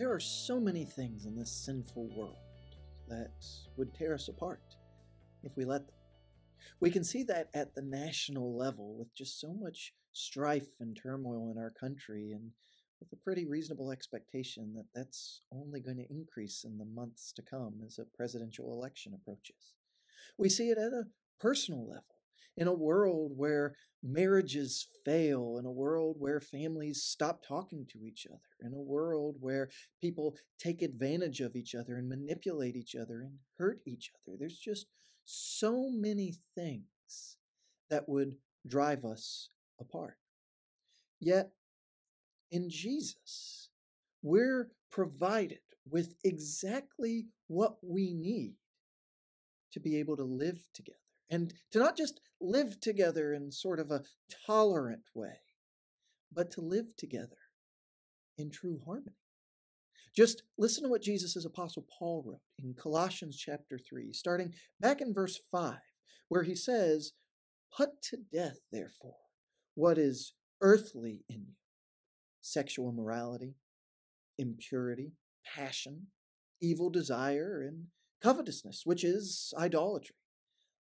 There are so many things in this sinful world that would tear us apart if we let them. We can see that at the national level with just so much strife and turmoil in our country, and with a pretty reasonable expectation that that's only going to increase in the months to come as a presidential election approaches. We see it at a personal level in a world where marriages fail, in a world where families stop talking to each other, in a world where people take advantage of each other and manipulate each other and hurt each other. There's just so many things that would drive us apart. Yet, in Jesus, we're provided with exactly what we need to be able to live together and to not just live together in sort of a tolerant way, but to live together in true harmony. Just listen to what Jesus' apostle Paul wrote in Colossians chapter 3, starting back in verse 5, where he says, Put to death, therefore, what is earthly in you sexual immorality, impurity, passion, evil desire, and covetousness, which is idolatry.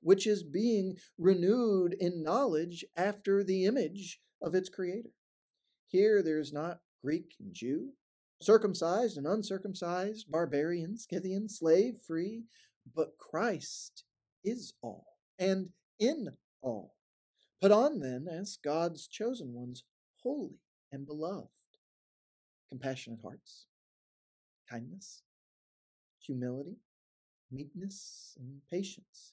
which is being renewed in knowledge after the image of its creator. Here there's not Greek and Jew, circumcised and uncircumcised, barbarian, Scythian, slave, free, but Christ is all and in all. Put on then as God's chosen ones, holy and beloved, compassionate hearts, kindness, humility, meekness, and patience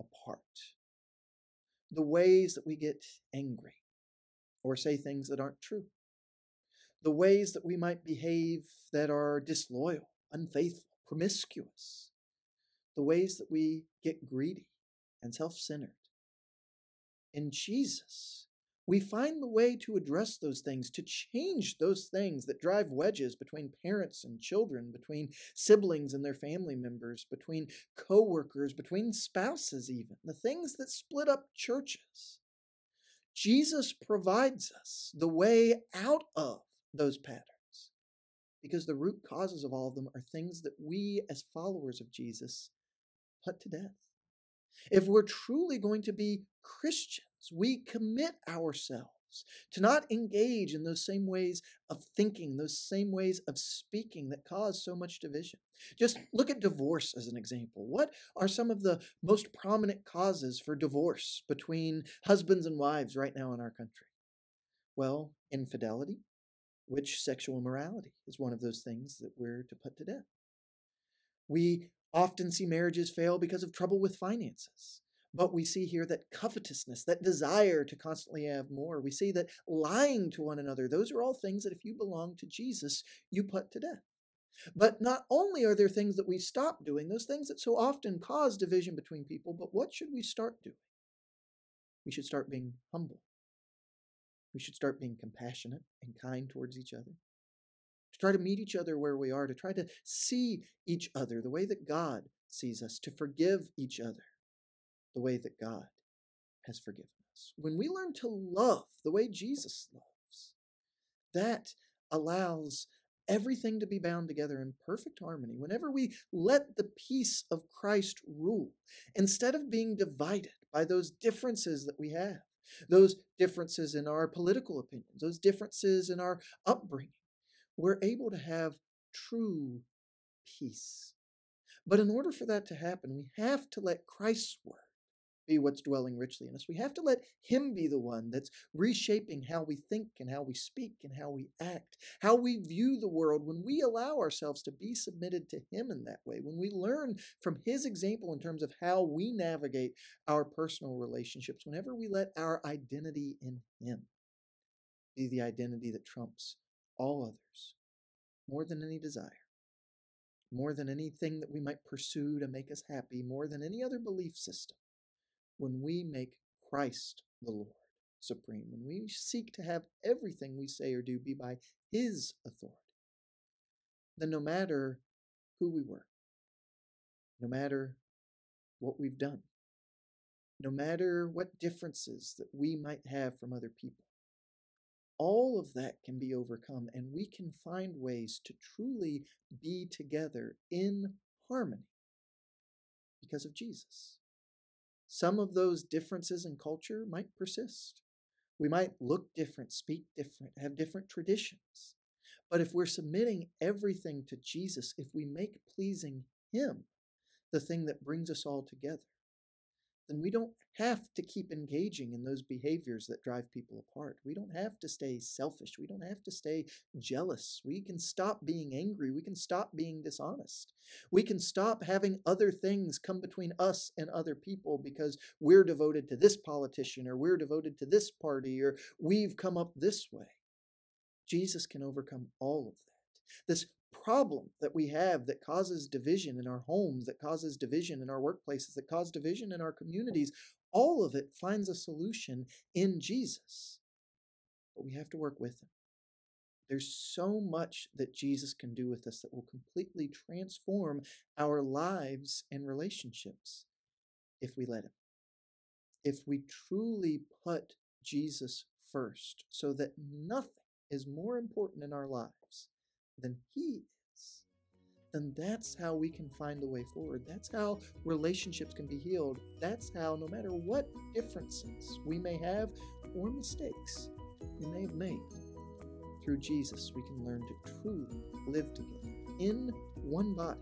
apart. The ways that we get angry or say things that aren't true. The ways that we might behave that are disloyal, unfaithful, promiscuous. The ways that we get greedy and self centered. In Jesus, we find the way to address those things, to change those things that drive wedges between parents and children, between siblings and their family members, between coworkers, between spouses, even, the things that split up churches. Jesus provides us the way out of those patterns because the root causes of all of them are things that we, as followers of Jesus, put to death. If we're truly going to be Christians, we commit ourselves to not engage in those same ways of thinking, those same ways of speaking that cause so much division. Just look at divorce as an example. What are some of the most prominent causes for divorce between husbands and wives right now in our country? Well, infidelity, which sexual immorality is one of those things that we're to put to death. We often see marriages fail because of trouble with finances. But we see here that covetousness, that desire to constantly have more, we see that lying to one another, those are all things that if you belong to Jesus, you put to death. But not only are there things that we stop doing, those things that so often cause division between people, but what should we start doing? We should start being humble. We should start being compassionate and kind towards each other. To try to meet each other where we are, to try to see each other the way that God sees us, to forgive each other the way that God has forgiven us. When we learn to love the way Jesus loves, that allows everything to be bound together in perfect harmony. Whenever we let the peace of Christ rule, instead of being divided by those differences that we have, those differences in our political opinions, those differences in our upbringing, we're able to have true peace. But in order for that to happen, we have to let Christ's word be what's dwelling richly in us. We have to let Him be the one that's reshaping how we think and how we speak and how we act, how we view the world when we allow ourselves to be submitted to Him in that way, when we learn from His example in terms of how we navigate our personal relationships, whenever we let our identity in Him be the identity that trumps all others more than any desire. More than anything that we might pursue to make us happy, more than any other belief system when we make Christ the Lord supreme, when we seek to have everything we say or do be by His authority, then no matter who we were, no matter what we've done, no matter what differences that we might have from other people, all of that can be overcome, and we can find ways to truly be together in harmony because of Jesus. Some of those differences in culture might persist. We might look different, speak different, have different traditions. But if we're submitting everything to Jesus, if we make pleasing Him the thing that brings us all together, then we don't have to keep engaging in those behaviors that drive people apart. We don't have to stay selfish. We don't have to stay jealous. We can stop being angry. We can stop being dishonest. We can stop having other things come between us and other people because we're devoted to this politician or we're devoted to this party or we've come up this way. Jesus can overcome all of that. This problem that we have that causes division in our homes, that causes division in our workplaces, that cause division in our communities, all of it finds a solution in Jesus. But we have to work with Him. There's so much that Jesus can do with us that will completely transform our lives and relationships if we let Him. If we truly put Jesus first, so that nothing is more important in our lives than He is, then that's how we can find a way forward. That's how relationships can be healed. That's how, no matter what differences we may have or mistakes we may have made, through Jesus, we can learn to truly live together in one body